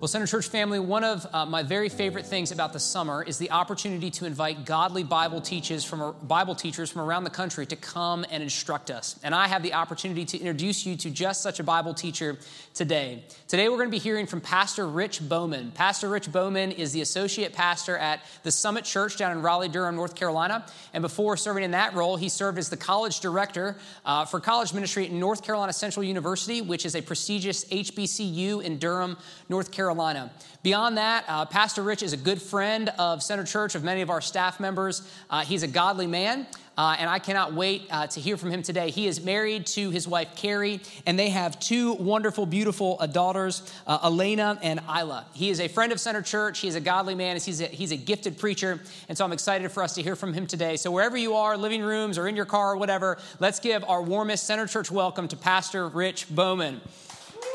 Well, Center Church family, one of uh, my very favorite things about the summer is the opportunity to invite godly Bible teachers from Bible teachers from around the country to come and instruct us. And I have the opportunity to introduce you to just such a Bible teacher today. Today, we're going to be hearing from Pastor Rich Bowman. Pastor Rich Bowman is the associate pastor at the Summit Church down in Raleigh, Durham, North Carolina. And before serving in that role, he served as the college director uh, for college ministry at North Carolina Central University, which is a prestigious HBCU in Durham, North Carolina. Carolina. Beyond that, uh, Pastor Rich is a good friend of Center Church, of many of our staff members. Uh, he's a godly man. Uh, and I cannot wait uh, to hear from him today. He is married to his wife, Carrie, and they have two wonderful, beautiful uh, daughters, uh, Elena and Isla. He is a friend of Center Church. He is a godly man. He's a, he's a gifted preacher. And so I'm excited for us to hear from him today. So, wherever you are, living rooms or in your car or whatever, let's give our warmest Center Church welcome to Pastor Rich Bowman.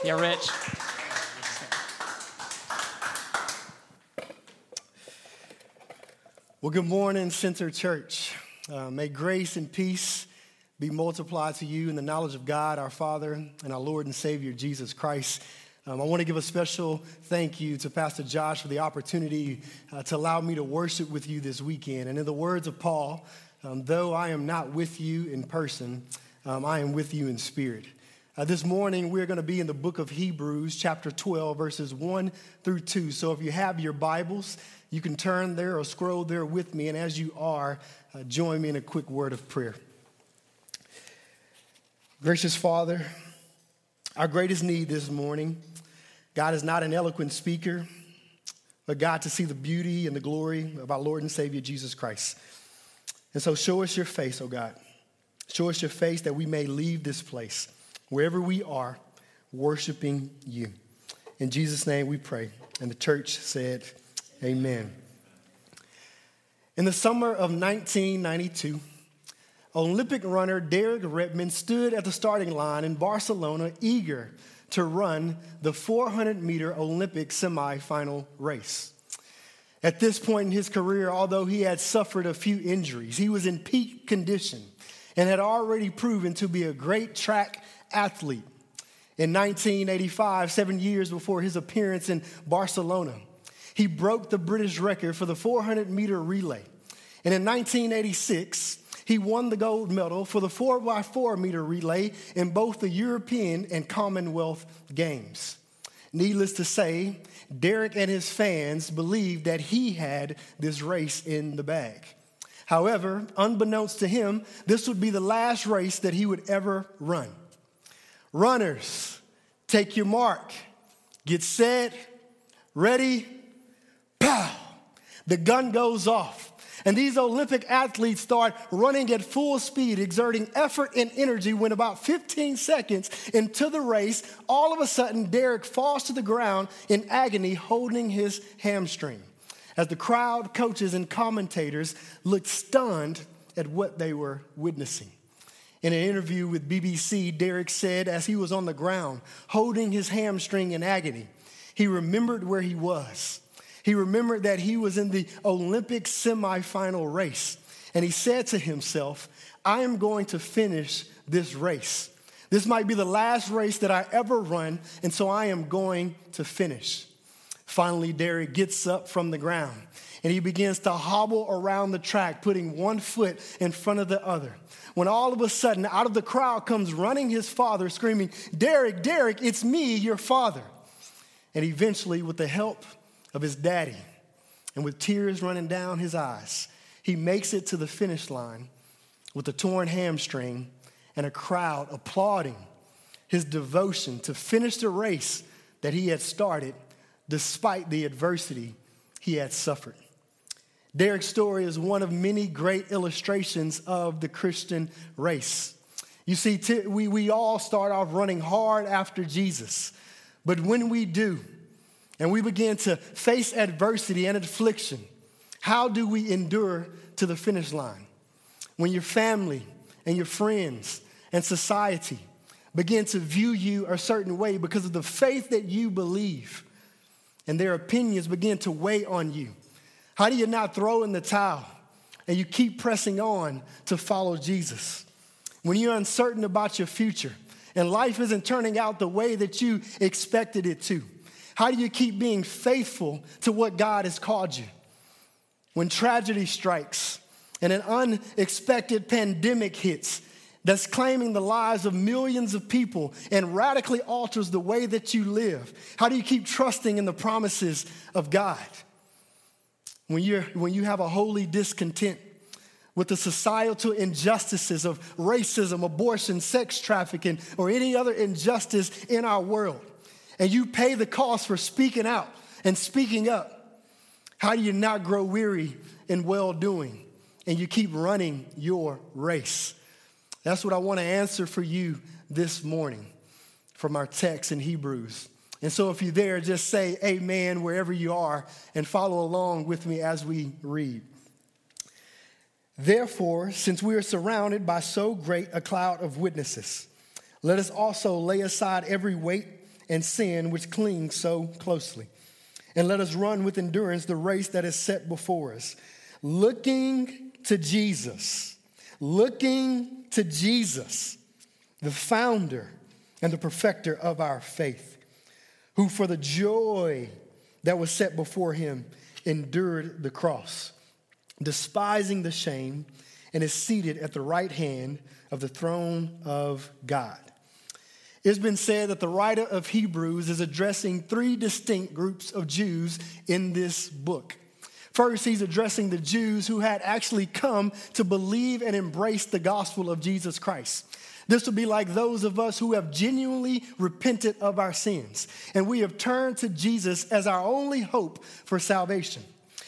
Yeah, Rich. Well, good morning, Center Church. Uh, may grace and peace be multiplied to you in the knowledge of God, our Father, and our Lord and Savior, Jesus Christ. Um, I want to give a special thank you to Pastor Josh for the opportunity uh, to allow me to worship with you this weekend. And in the words of Paul, um, though I am not with you in person, um, I am with you in spirit. Uh, this morning, we're going to be in the book of Hebrews, chapter 12, verses 1 through 2. So if you have your Bibles, you can turn there or scroll there with me, and as you are, uh, join me in a quick word of prayer. Gracious Father, our greatest need this morning, God is not an eloquent speaker, but God to see the beauty and the glory of our Lord and Savior Jesus Christ. And so show us your face, oh God. Show us your face that we may leave this place, wherever we are, worshiping you. In Jesus' name we pray. And the church said, Amen. In the summer of 1992, Olympic runner Derek Redmond stood at the starting line in Barcelona, eager to run the 400 meter Olympic semifinal race. At this point in his career, although he had suffered a few injuries, he was in peak condition and had already proven to be a great track athlete. In 1985, seven years before his appearance in Barcelona, he broke the British record for the 400 meter relay. And in 1986, he won the gold medal for the 4x4 meter relay in both the European and Commonwealth Games. Needless to say, Derek and his fans believed that he had this race in the bag. However, unbeknownst to him, this would be the last race that he would ever run. Runners, take your mark, get set, ready, pow, the gun goes off. And these Olympic athletes start running at full speed, exerting effort and energy. When about 15 seconds into the race, all of a sudden, Derek falls to the ground in agony, holding his hamstring. As the crowd, coaches, and commentators looked stunned at what they were witnessing. In an interview with BBC, Derek said, as he was on the ground, holding his hamstring in agony, he remembered where he was. He remembered that he was in the Olympic semifinal race. And he said to himself, I am going to finish this race. This might be the last race that I ever run, and so I am going to finish. Finally, Derek gets up from the ground and he begins to hobble around the track, putting one foot in front of the other. When all of a sudden, out of the crowd comes running his father, screaming, Derek, Derek, it's me, your father. And eventually, with the help of his daddy. And with tears running down his eyes, he makes it to the finish line with a torn hamstring and a crowd applauding his devotion to finish the race that he had started despite the adversity he had suffered. Derek's story is one of many great illustrations of the Christian race. You see, t- we, we all start off running hard after Jesus, but when we do, and we begin to face adversity and affliction, how do we endure to the finish line? When your family and your friends and society begin to view you a certain way because of the faith that you believe, and their opinions begin to weigh on you, how do you not throw in the towel and you keep pressing on to follow Jesus? When you're uncertain about your future and life isn't turning out the way that you expected it to, How do you keep being faithful to what God has called you? When tragedy strikes and an unexpected pandemic hits that's claiming the lives of millions of people and radically alters the way that you live, how do you keep trusting in the promises of God? When, you're, when you have a holy discontent with the societal injustices of racism, abortion, sex trafficking, or any other injustice in our world, and you pay the cost for speaking out and speaking up, how do you not grow weary in well doing and you keep running your race? That's what I want to answer for you this morning from our text in Hebrews. And so, if you're there, just say amen wherever you are and follow along with me as we read. Therefore, since we are surrounded by so great a cloud of witnesses, let us also lay aside every weight and sin which clings so closely. And let us run with endurance the race that is set before us, looking to Jesus, looking to Jesus, the founder and the perfecter of our faith, who for the joy that was set before him endured the cross, despising the shame, and is seated at the right hand of the throne of God. It's been said that the writer of Hebrews is addressing three distinct groups of Jews in this book. First, he's addressing the Jews who had actually come to believe and embrace the gospel of Jesus Christ. This would be like those of us who have genuinely repented of our sins and we have turned to Jesus as our only hope for salvation.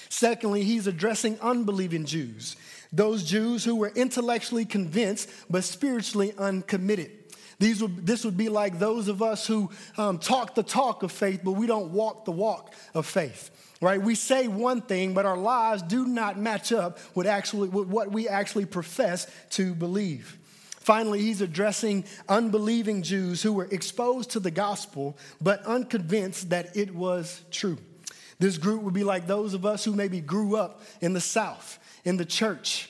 Secondly, he's addressing unbelieving Jews, those Jews who were intellectually convinced but spiritually uncommitted. These would, this would be like those of us who um, talk the talk of faith, but we don't walk the walk of faith. Right? We say one thing, but our lives do not match up with, actually, with what we actually profess to believe. Finally, he's addressing unbelieving Jews who were exposed to the gospel but unconvinced that it was true. This group would be like those of us who maybe grew up in the South, in the church,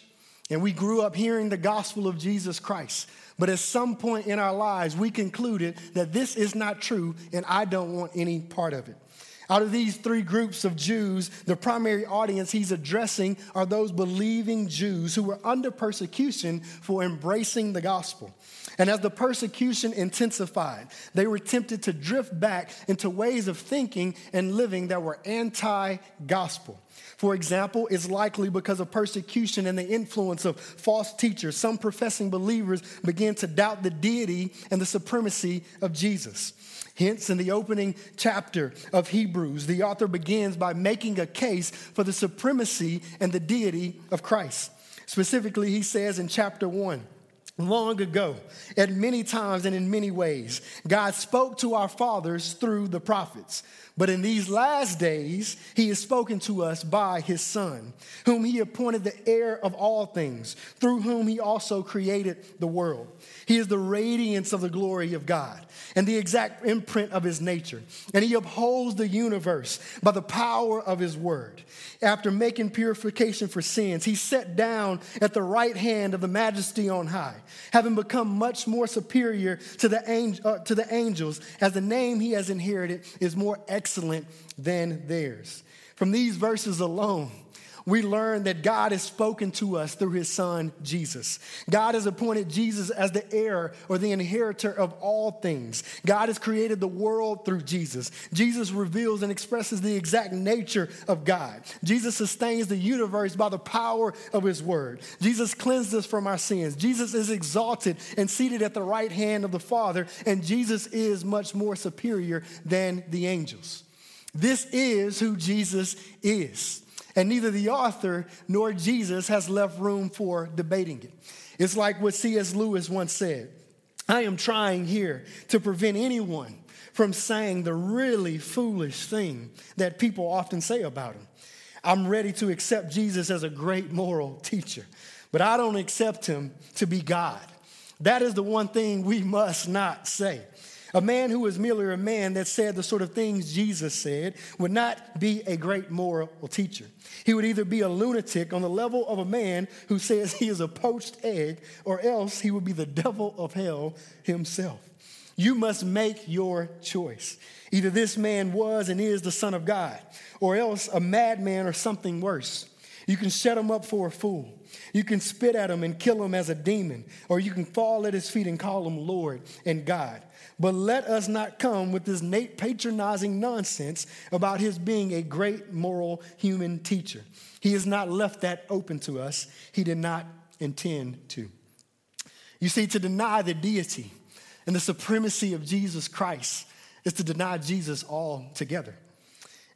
and we grew up hearing the gospel of Jesus Christ. But at some point in our lives, we concluded that this is not true and I don't want any part of it. Out of these three groups of Jews, the primary audience he's addressing are those believing Jews who were under persecution for embracing the gospel. And as the persecution intensified, they were tempted to drift back into ways of thinking and living that were anti gospel. For example, it's likely because of persecution and the influence of false teachers, some professing believers began to doubt the deity and the supremacy of Jesus. Hence, in the opening chapter of Hebrews, the author begins by making a case for the supremacy and the deity of Christ. Specifically, he says in chapter 1 Long ago, at many times and in many ways, God spoke to our fathers through the prophets. But in these last days, he has spoken to us by his Son, whom he appointed the heir of all things, through whom he also created the world. He is the radiance of the glory of God and the exact imprint of his nature. And he upholds the universe by the power of his word. After making purification for sins, he sat down at the right hand of the majesty on high, having become much more superior to the, uh, to the angels, as the name he has inherited is more excellent than theirs. From these verses alone, we learn that God has spoken to us through his son, Jesus. God has appointed Jesus as the heir or the inheritor of all things. God has created the world through Jesus. Jesus reveals and expresses the exact nature of God. Jesus sustains the universe by the power of his word. Jesus cleansed us from our sins. Jesus is exalted and seated at the right hand of the Father, and Jesus is much more superior than the angels. This is who Jesus is. And neither the author nor Jesus has left room for debating it. It's like what C.S. Lewis once said I am trying here to prevent anyone from saying the really foolish thing that people often say about him. I'm ready to accept Jesus as a great moral teacher, but I don't accept him to be God. That is the one thing we must not say. A man who is merely a man that said the sort of things Jesus said would not be a great moral teacher. He would either be a lunatic on the level of a man who says he is a poached egg, or else he would be the devil of hell himself. You must make your choice. Either this man was and is the Son of God, or else a madman or something worse. You can shut him up for a fool. You can spit at him and kill him as a demon, or you can fall at his feet and call him Lord and God. But let us not come with this patronizing nonsense about his being a great moral human teacher. He has not left that open to us, he did not intend to. You see, to deny the deity and the supremacy of Jesus Christ is to deny Jesus altogether.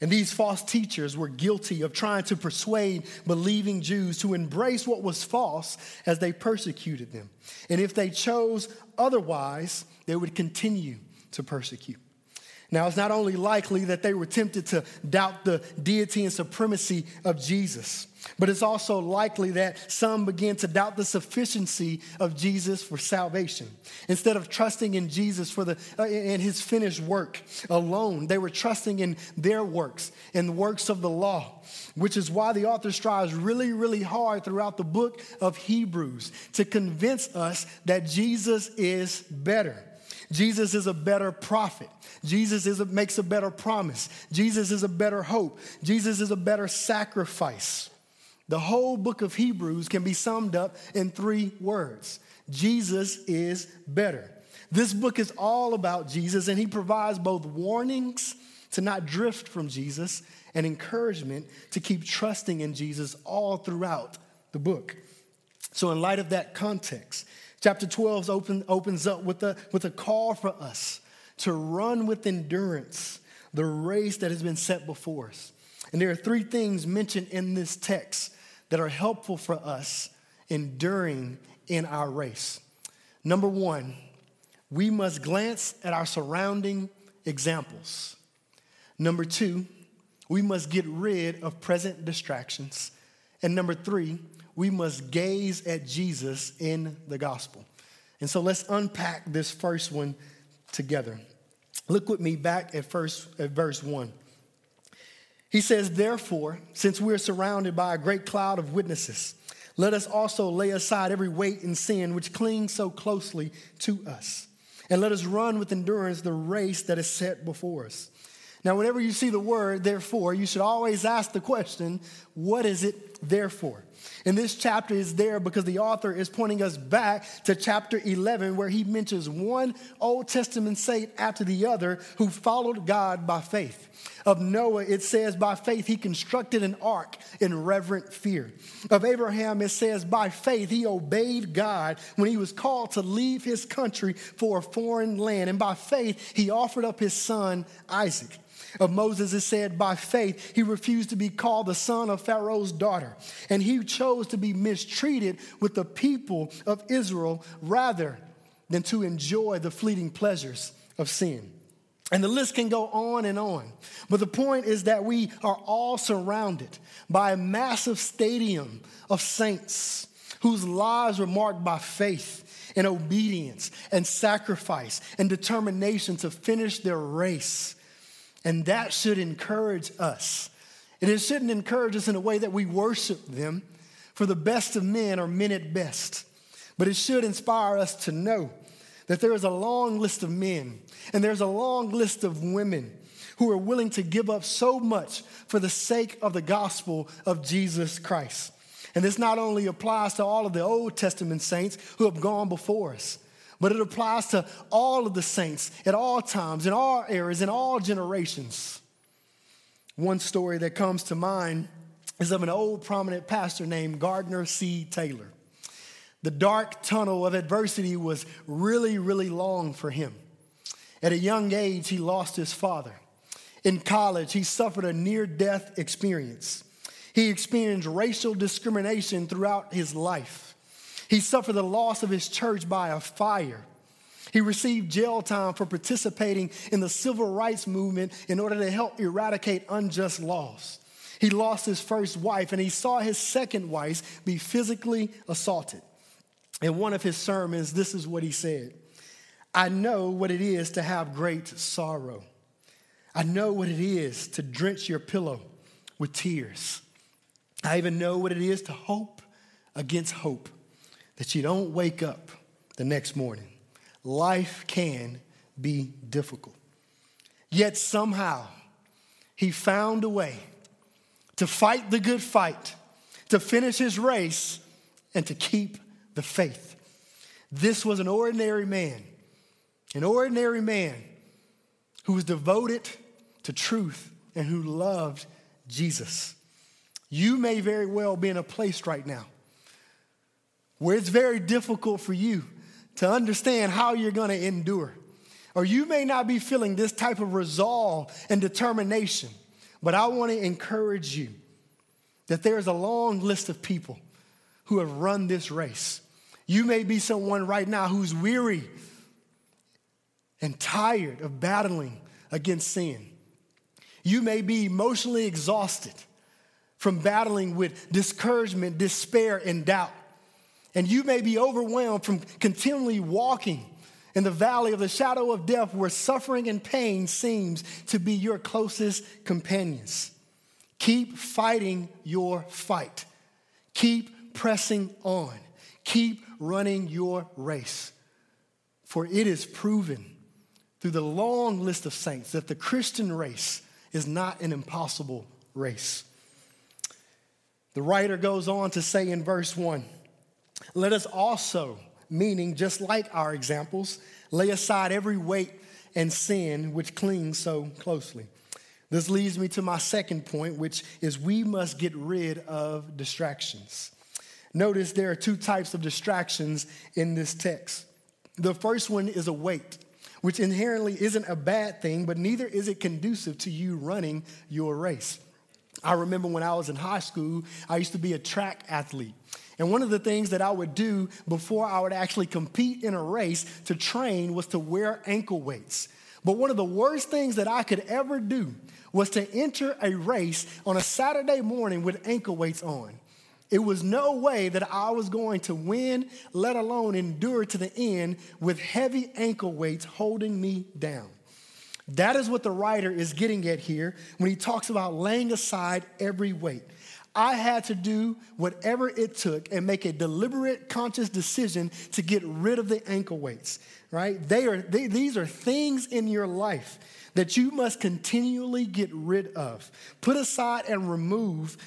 And these false teachers were guilty of trying to persuade believing Jews to embrace what was false as they persecuted them. And if they chose otherwise, they would continue to persecute. Now, it's not only likely that they were tempted to doubt the deity and supremacy of Jesus, but it's also likely that some began to doubt the sufficiency of Jesus for salvation. Instead of trusting in Jesus for the uh, in his finished work alone, they were trusting in their works and the works of the law, which is why the author strives really, really hard throughout the book of Hebrews to convince us that Jesus is better. Jesus is a better prophet. Jesus is a, makes a better promise. Jesus is a better hope. Jesus is a better sacrifice. The whole book of Hebrews can be summed up in three words Jesus is better. This book is all about Jesus, and he provides both warnings to not drift from Jesus and encouragement to keep trusting in Jesus all throughout the book. So, in light of that context, Chapter 12 open, opens up with a, with a call for us to run with endurance the race that has been set before us. And there are three things mentioned in this text that are helpful for us enduring in our race. Number one, we must glance at our surrounding examples. Number two, we must get rid of present distractions. And number three, we must gaze at Jesus in the gospel. And so let's unpack this first one together. Look with me back at first at verse 1. He says, Therefore, since we're surrounded by a great cloud of witnesses, let us also lay aside every weight and sin which clings so closely to us. And let us run with endurance the race that is set before us. Now, whenever you see the word therefore, you should always ask the question, what is it there for? And this chapter is there because the author is pointing us back to chapter 11, where he mentions one Old Testament saint after the other who followed God by faith. Of Noah, it says, by faith he constructed an ark in reverent fear. Of Abraham, it says, by faith he obeyed God when he was called to leave his country for a foreign land. And by faith he offered up his son, Isaac of Moses, it said, by faith, he refused to be called the son of Pharaoh's daughter. And he chose to be mistreated with the people of Israel rather than to enjoy the fleeting pleasures of sin. And the list can go on and on. But the point is that we are all surrounded by a massive stadium of saints whose lives were marked by faith and obedience and sacrifice and determination to finish their race and that should encourage us. And it shouldn't encourage us in a way that we worship them, for the best of men are men at best. But it should inspire us to know that there is a long list of men and there's a long list of women who are willing to give up so much for the sake of the gospel of Jesus Christ. And this not only applies to all of the Old Testament saints who have gone before us, but it applies to all of the saints at all times, in all eras, in all generations. One story that comes to mind is of an old prominent pastor named Gardner C. Taylor. The dark tunnel of adversity was really, really long for him. At a young age, he lost his father. In college, he suffered a near death experience. He experienced racial discrimination throughout his life. He suffered the loss of his church by a fire. He received jail time for participating in the civil rights movement in order to help eradicate unjust laws. He lost his first wife and he saw his second wife be physically assaulted. In one of his sermons, this is what he said I know what it is to have great sorrow. I know what it is to drench your pillow with tears. I even know what it is to hope against hope that you don't wake up the next morning. Life can be difficult. Yet somehow, he found a way to fight the good fight, to finish his race, and to keep the faith. This was an ordinary man, an ordinary man who was devoted to truth and who loved Jesus. You may very well be in a place right now where it's very difficult for you to understand how you're going to endure. Or you may not be feeling this type of resolve and determination, but I want to encourage you that there's a long list of people who have run this race. You may be someone right now who's weary and tired of battling against sin. You may be emotionally exhausted from battling with discouragement, despair, and doubt. And you may be overwhelmed from continually walking in the valley of the shadow of death where suffering and pain seems to be your closest companions. Keep fighting your fight. Keep pressing on. Keep running your race. For it is proven through the long list of saints that the Christian race is not an impossible race. The writer goes on to say in verse 1 Let us also, meaning just like our examples, lay aside every weight and sin which clings so closely. This leads me to my second point, which is we must get rid of distractions. Notice there are two types of distractions in this text. The first one is a weight, which inherently isn't a bad thing, but neither is it conducive to you running your race. I remember when I was in high school, I used to be a track athlete. And one of the things that I would do before I would actually compete in a race to train was to wear ankle weights. But one of the worst things that I could ever do was to enter a race on a Saturday morning with ankle weights on. It was no way that I was going to win, let alone endure to the end with heavy ankle weights holding me down. That is what the writer is getting at here when he talks about laying aside every weight. I had to do whatever it took and make a deliberate, conscious decision to get rid of the ankle weights, right? They are, they, these are things in your life that you must continually get rid of. Put aside and remove,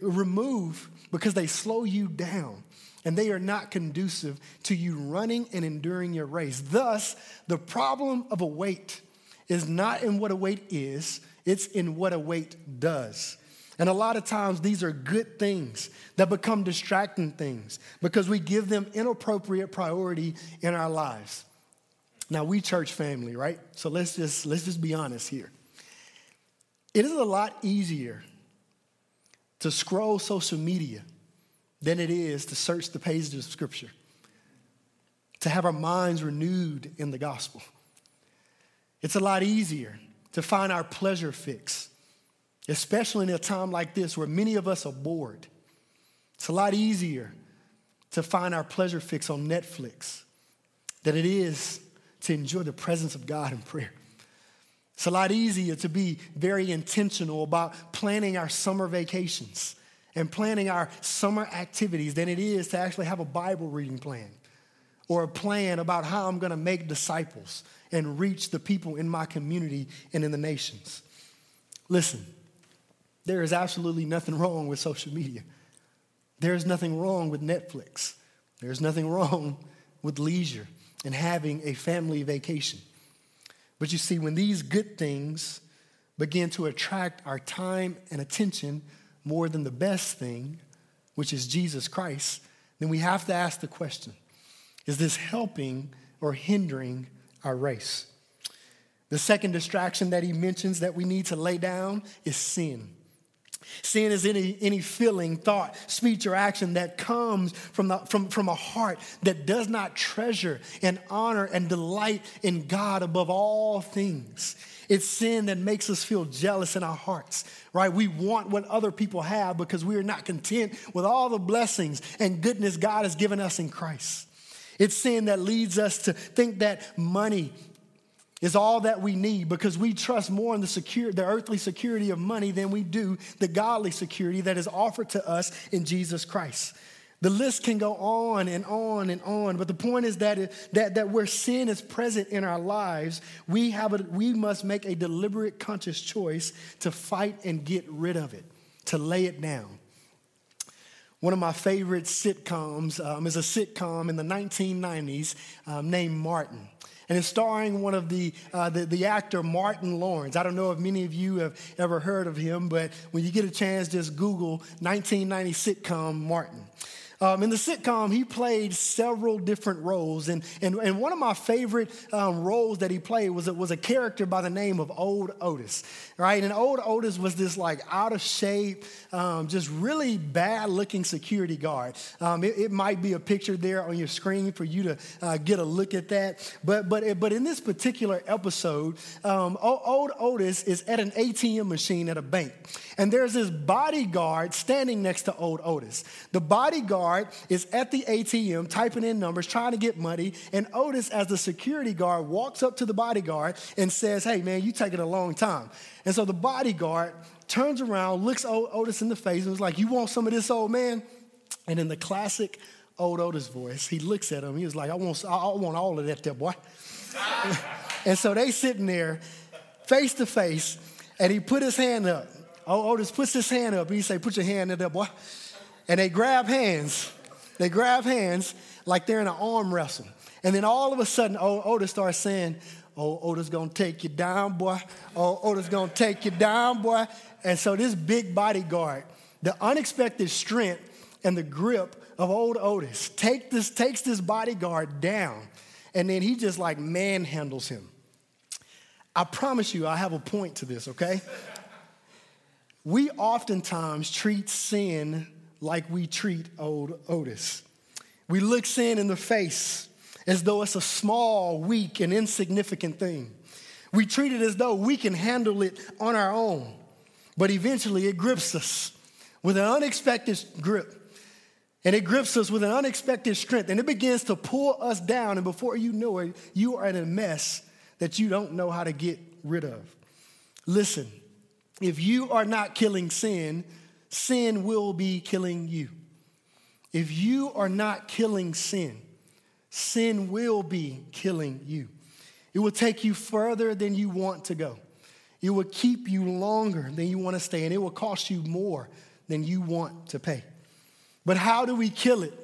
remove because they slow you down and they are not conducive to you running and enduring your race. Thus, the problem of a weight is not in what a weight is, it's in what a weight does. And a lot of times, these are good things that become distracting things because we give them inappropriate priority in our lives. Now, we church family, right? So let's just, let's just be honest here. It is a lot easier to scroll social media than it is to search the pages of Scripture, to have our minds renewed in the gospel. It's a lot easier to find our pleasure fix, especially in a time like this where many of us are bored. It's a lot easier to find our pleasure fix on Netflix than it is to enjoy the presence of God in prayer. It's a lot easier to be very intentional about planning our summer vacations and planning our summer activities than it is to actually have a Bible reading plan or a plan about how I'm going to make disciples and reach the people in my community and in the nations. Listen, there is absolutely nothing wrong with social media. There is nothing wrong with Netflix. There's nothing wrong with leisure and having a family vacation. But you see, when these good things begin to attract our time and attention more than the best thing, which is Jesus Christ, then we have to ask the question is this helping or hindering our race? The second distraction that he mentions that we need to lay down is sin. Sin is any, any feeling, thought, speech, or action that comes from, the, from, from a heart that does not treasure and honor and delight in God above all things. It's sin that makes us feel jealous in our hearts, right? We want what other people have because we are not content with all the blessings and goodness God has given us in Christ. It's sin that leads us to think that money is all that we need because we trust more in the, secure, the earthly security of money than we do the godly security that is offered to us in Jesus Christ. The list can go on and on and on, but the point is that, that, that where sin is present in our lives, we, have a, we must make a deliberate, conscious choice to fight and get rid of it, to lay it down. One of my favorite sitcoms um, is a sitcom in the 1990s um, named Martin and it's starring one of the, uh, the, the actor Martin Lawrence. I don't know if many of you have ever heard of him, but when you get a chance, just Google 1990 sitcom Martin. Um, in the sitcom, he played several different roles. And, and, and one of my favorite um, roles that he played was, was a character by the name of Old Otis, right? And Old Otis was this like out of shape, um, just really bad looking security guard. Um, it, it, might be a picture there on your screen for you to uh, get a look at that. But, but, but in this particular episode, um, Old Otis is at an ATM machine at a bank. And there's this bodyguard standing next to Old Otis. The bodyguard is at the ATM typing in numbers, trying to get money. And Otis, as the security guard, walks up to the bodyguard and says, Hey, man, you taking a long time. And so the bodyguard turns around, looks Otis in the face, and was like, You want some of this, old man? And in the classic old Otis voice, he looks at him. He was like, I want, I want all of that there, boy. and so they sitting there face to face, and he put his hand up. Otis puts his hand up. He say, put your hand in there, boy. And they grab hands. They grab hands like they're in an arm wrestle. And then all of a sudden, old Otis starts saying, Oh, Otis gonna take you down, boy. Oh, Otis gonna take you down, boy. And so this big bodyguard, the unexpected strength and the grip of old Otis take this, takes this bodyguard down. And then he just like manhandles him. I promise you, I have a point to this, okay? we oftentimes treat sin like we treat old Otis. We look sin in the face as though it's a small, weak, and insignificant thing. We treat it as though we can handle it on our own, but eventually it grips us with an unexpected grip. And it grips us with an unexpected strength, and it begins to pull us down. And before you know it, you are in a mess that you don't know how to get rid of. Listen, if you are not killing sin, sin will be killing you. If you are not killing sin, sin will be killing you. It will take you further than you want to go. It will keep you longer than you want to stay, and it will cost you more than you want to pay. But how do we kill it?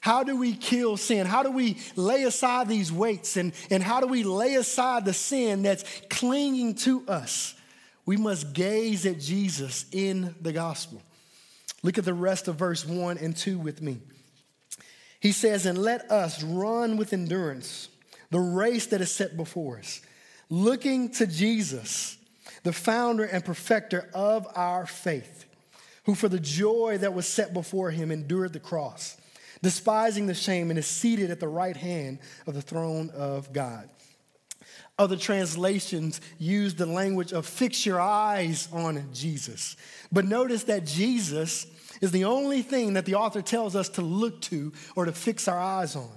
How do we kill sin? How do we lay aside these weights? And, and how do we lay aside the sin that's clinging to us? We must gaze at Jesus in the gospel. Look at the rest of verse 1 and 2 with me. He says, And let us run with endurance the race that is set before us, looking to Jesus, the founder and perfecter of our faith, who for the joy that was set before him endured the cross, despising the shame, and is seated at the right hand of the throne of God. Other translations use the language of fix your eyes on Jesus. But notice that Jesus is the only thing that the author tells us to look to or to fix our eyes on.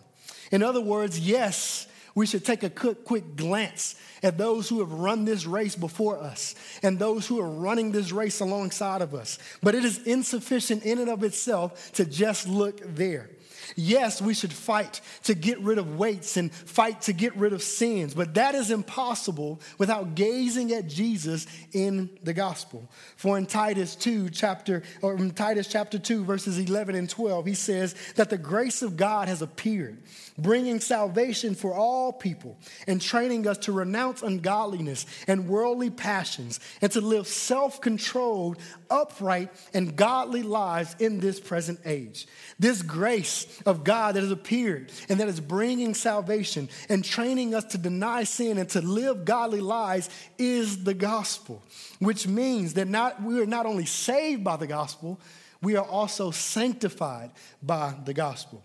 In other words, yes, we should take a quick, quick glance at those who have run this race before us and those who are running this race alongside of us. But it is insufficient in and of itself to just look there. Yes, we should fight to get rid of weights and fight to get rid of sins, but that is impossible without gazing at Jesus in the gospel. For in Titus 2 chapter or in Titus chapter 2 verses 11 and 12, he says that the grace of God has appeared, bringing salvation for all people and training us to renounce ungodliness and worldly passions and to live self-controlled, upright and godly lives in this present age. This grace of God that has appeared and that is bringing salvation and training us to deny sin and to live godly lives is the gospel, which means that not, we are not only saved by the gospel, we are also sanctified by the gospel.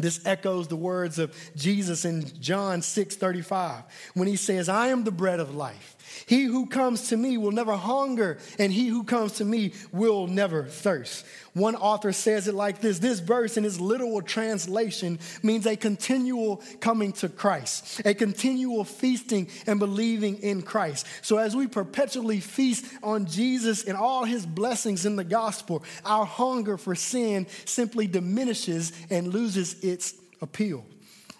This echoes the words of Jesus in John 6 35 when he says, I am the bread of life. He who comes to me will never hunger, and he who comes to me will never thirst. One author says it like this this verse, in its literal translation, means a continual coming to Christ, a continual feasting and believing in Christ. So, as we perpetually feast on Jesus and all his blessings in the gospel, our hunger for sin simply diminishes and loses its appeal.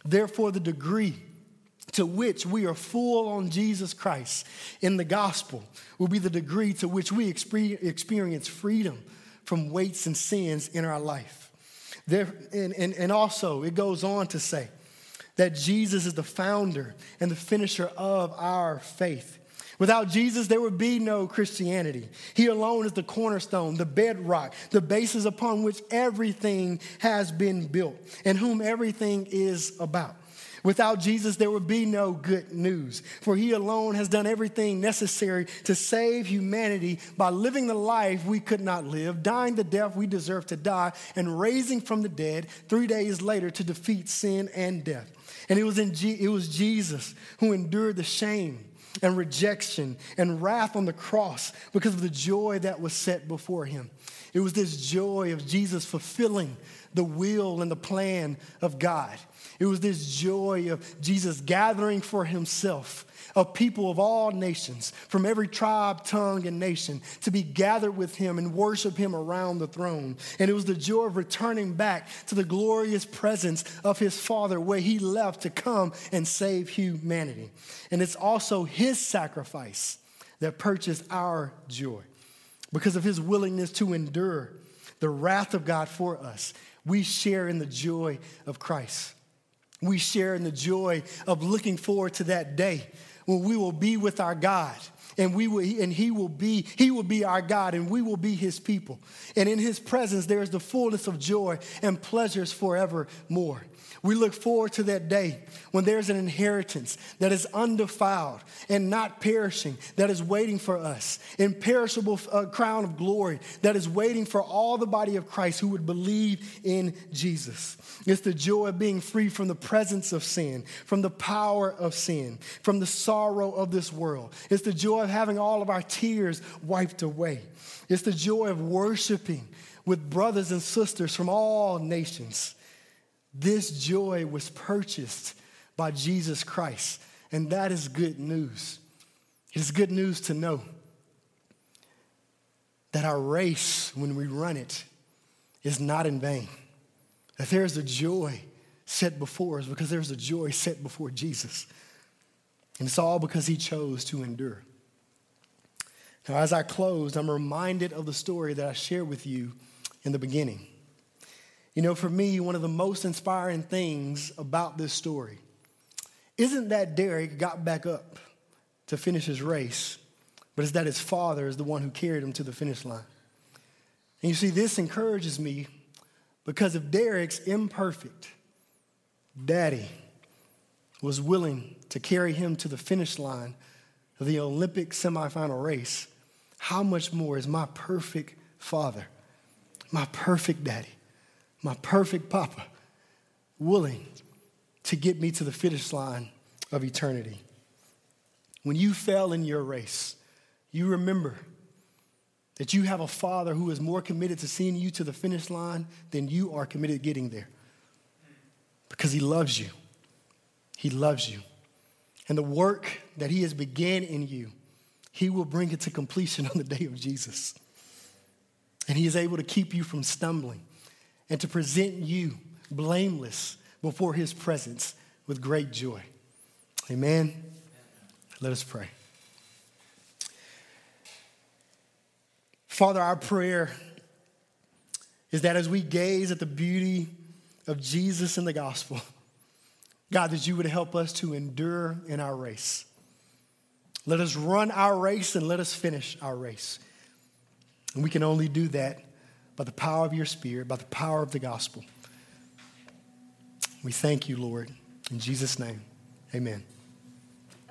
Therefore, the degree to which we are full on Jesus Christ in the gospel will be the degree to which we experience freedom from weights and sins in our life. There, and, and, and also, it goes on to say that Jesus is the founder and the finisher of our faith. Without Jesus, there would be no Christianity. He alone is the cornerstone, the bedrock, the basis upon which everything has been built, and whom everything is about. Without Jesus, there would be no good news, for he alone has done everything necessary to save humanity by living the life we could not live, dying the death we deserve to die, and raising from the dead three days later to defeat sin and death. And it was, in G- it was Jesus who endured the shame and rejection and wrath on the cross because of the joy that was set before him. It was this joy of Jesus fulfilling the will and the plan of God. It was this joy of Jesus gathering for himself a people of all nations from every tribe, tongue, and nation to be gathered with him and worship him around the throne. And it was the joy of returning back to the glorious presence of his Father where he left to come and save humanity. And it's also his sacrifice that purchased our joy because of his willingness to endure the wrath of God for us. We share in the joy of Christ. We share in the joy of looking forward to that day when we will be with our God and we will and he will be he will be our God and we will be his people. And in his presence there is the fullness of joy and pleasures forevermore. We look forward to that day when there's an inheritance that is undefiled and not perishing, that is waiting for us, imperishable uh, crown of glory that is waiting for all the body of Christ who would believe in Jesus. It's the joy of being free from the presence of sin, from the power of sin, from the sorrow of this world. It's the joy of having all of our tears wiped away. It's the joy of worshiping with brothers and sisters from all nations. This joy was purchased by Jesus Christ, and that is good news. It is good news to know that our race, when we run it, is not in vain. That there's a joy set before us because there's a joy set before Jesus. And it's all because he chose to endure. Now, as I close, I'm reminded of the story that I shared with you in the beginning. You know, for me, one of the most inspiring things about this story isn't that Derek got back up to finish his race, but it's that his father is the one who carried him to the finish line. And you see, this encourages me because if Derek's imperfect daddy was willing to carry him to the finish line of the Olympic semifinal race, how much more is my perfect father, my perfect daddy, my perfect papa, willing to get me to the finish line of eternity. When you fail in your race, you remember that you have a father who is more committed to seeing you to the finish line than you are committed getting there. Because he loves you. He loves you. And the work that he has began in you, he will bring it to completion on the day of Jesus. And he is able to keep you from stumbling and to present you blameless before his presence with great joy. Amen. Let us pray. Father, our prayer is that as we gaze at the beauty of Jesus in the gospel, God, that you would help us to endure in our race. Let us run our race and let us finish our race. And we can only do that by the power of your Spirit, by the power of the gospel. We thank you, Lord. In Jesus' name, amen.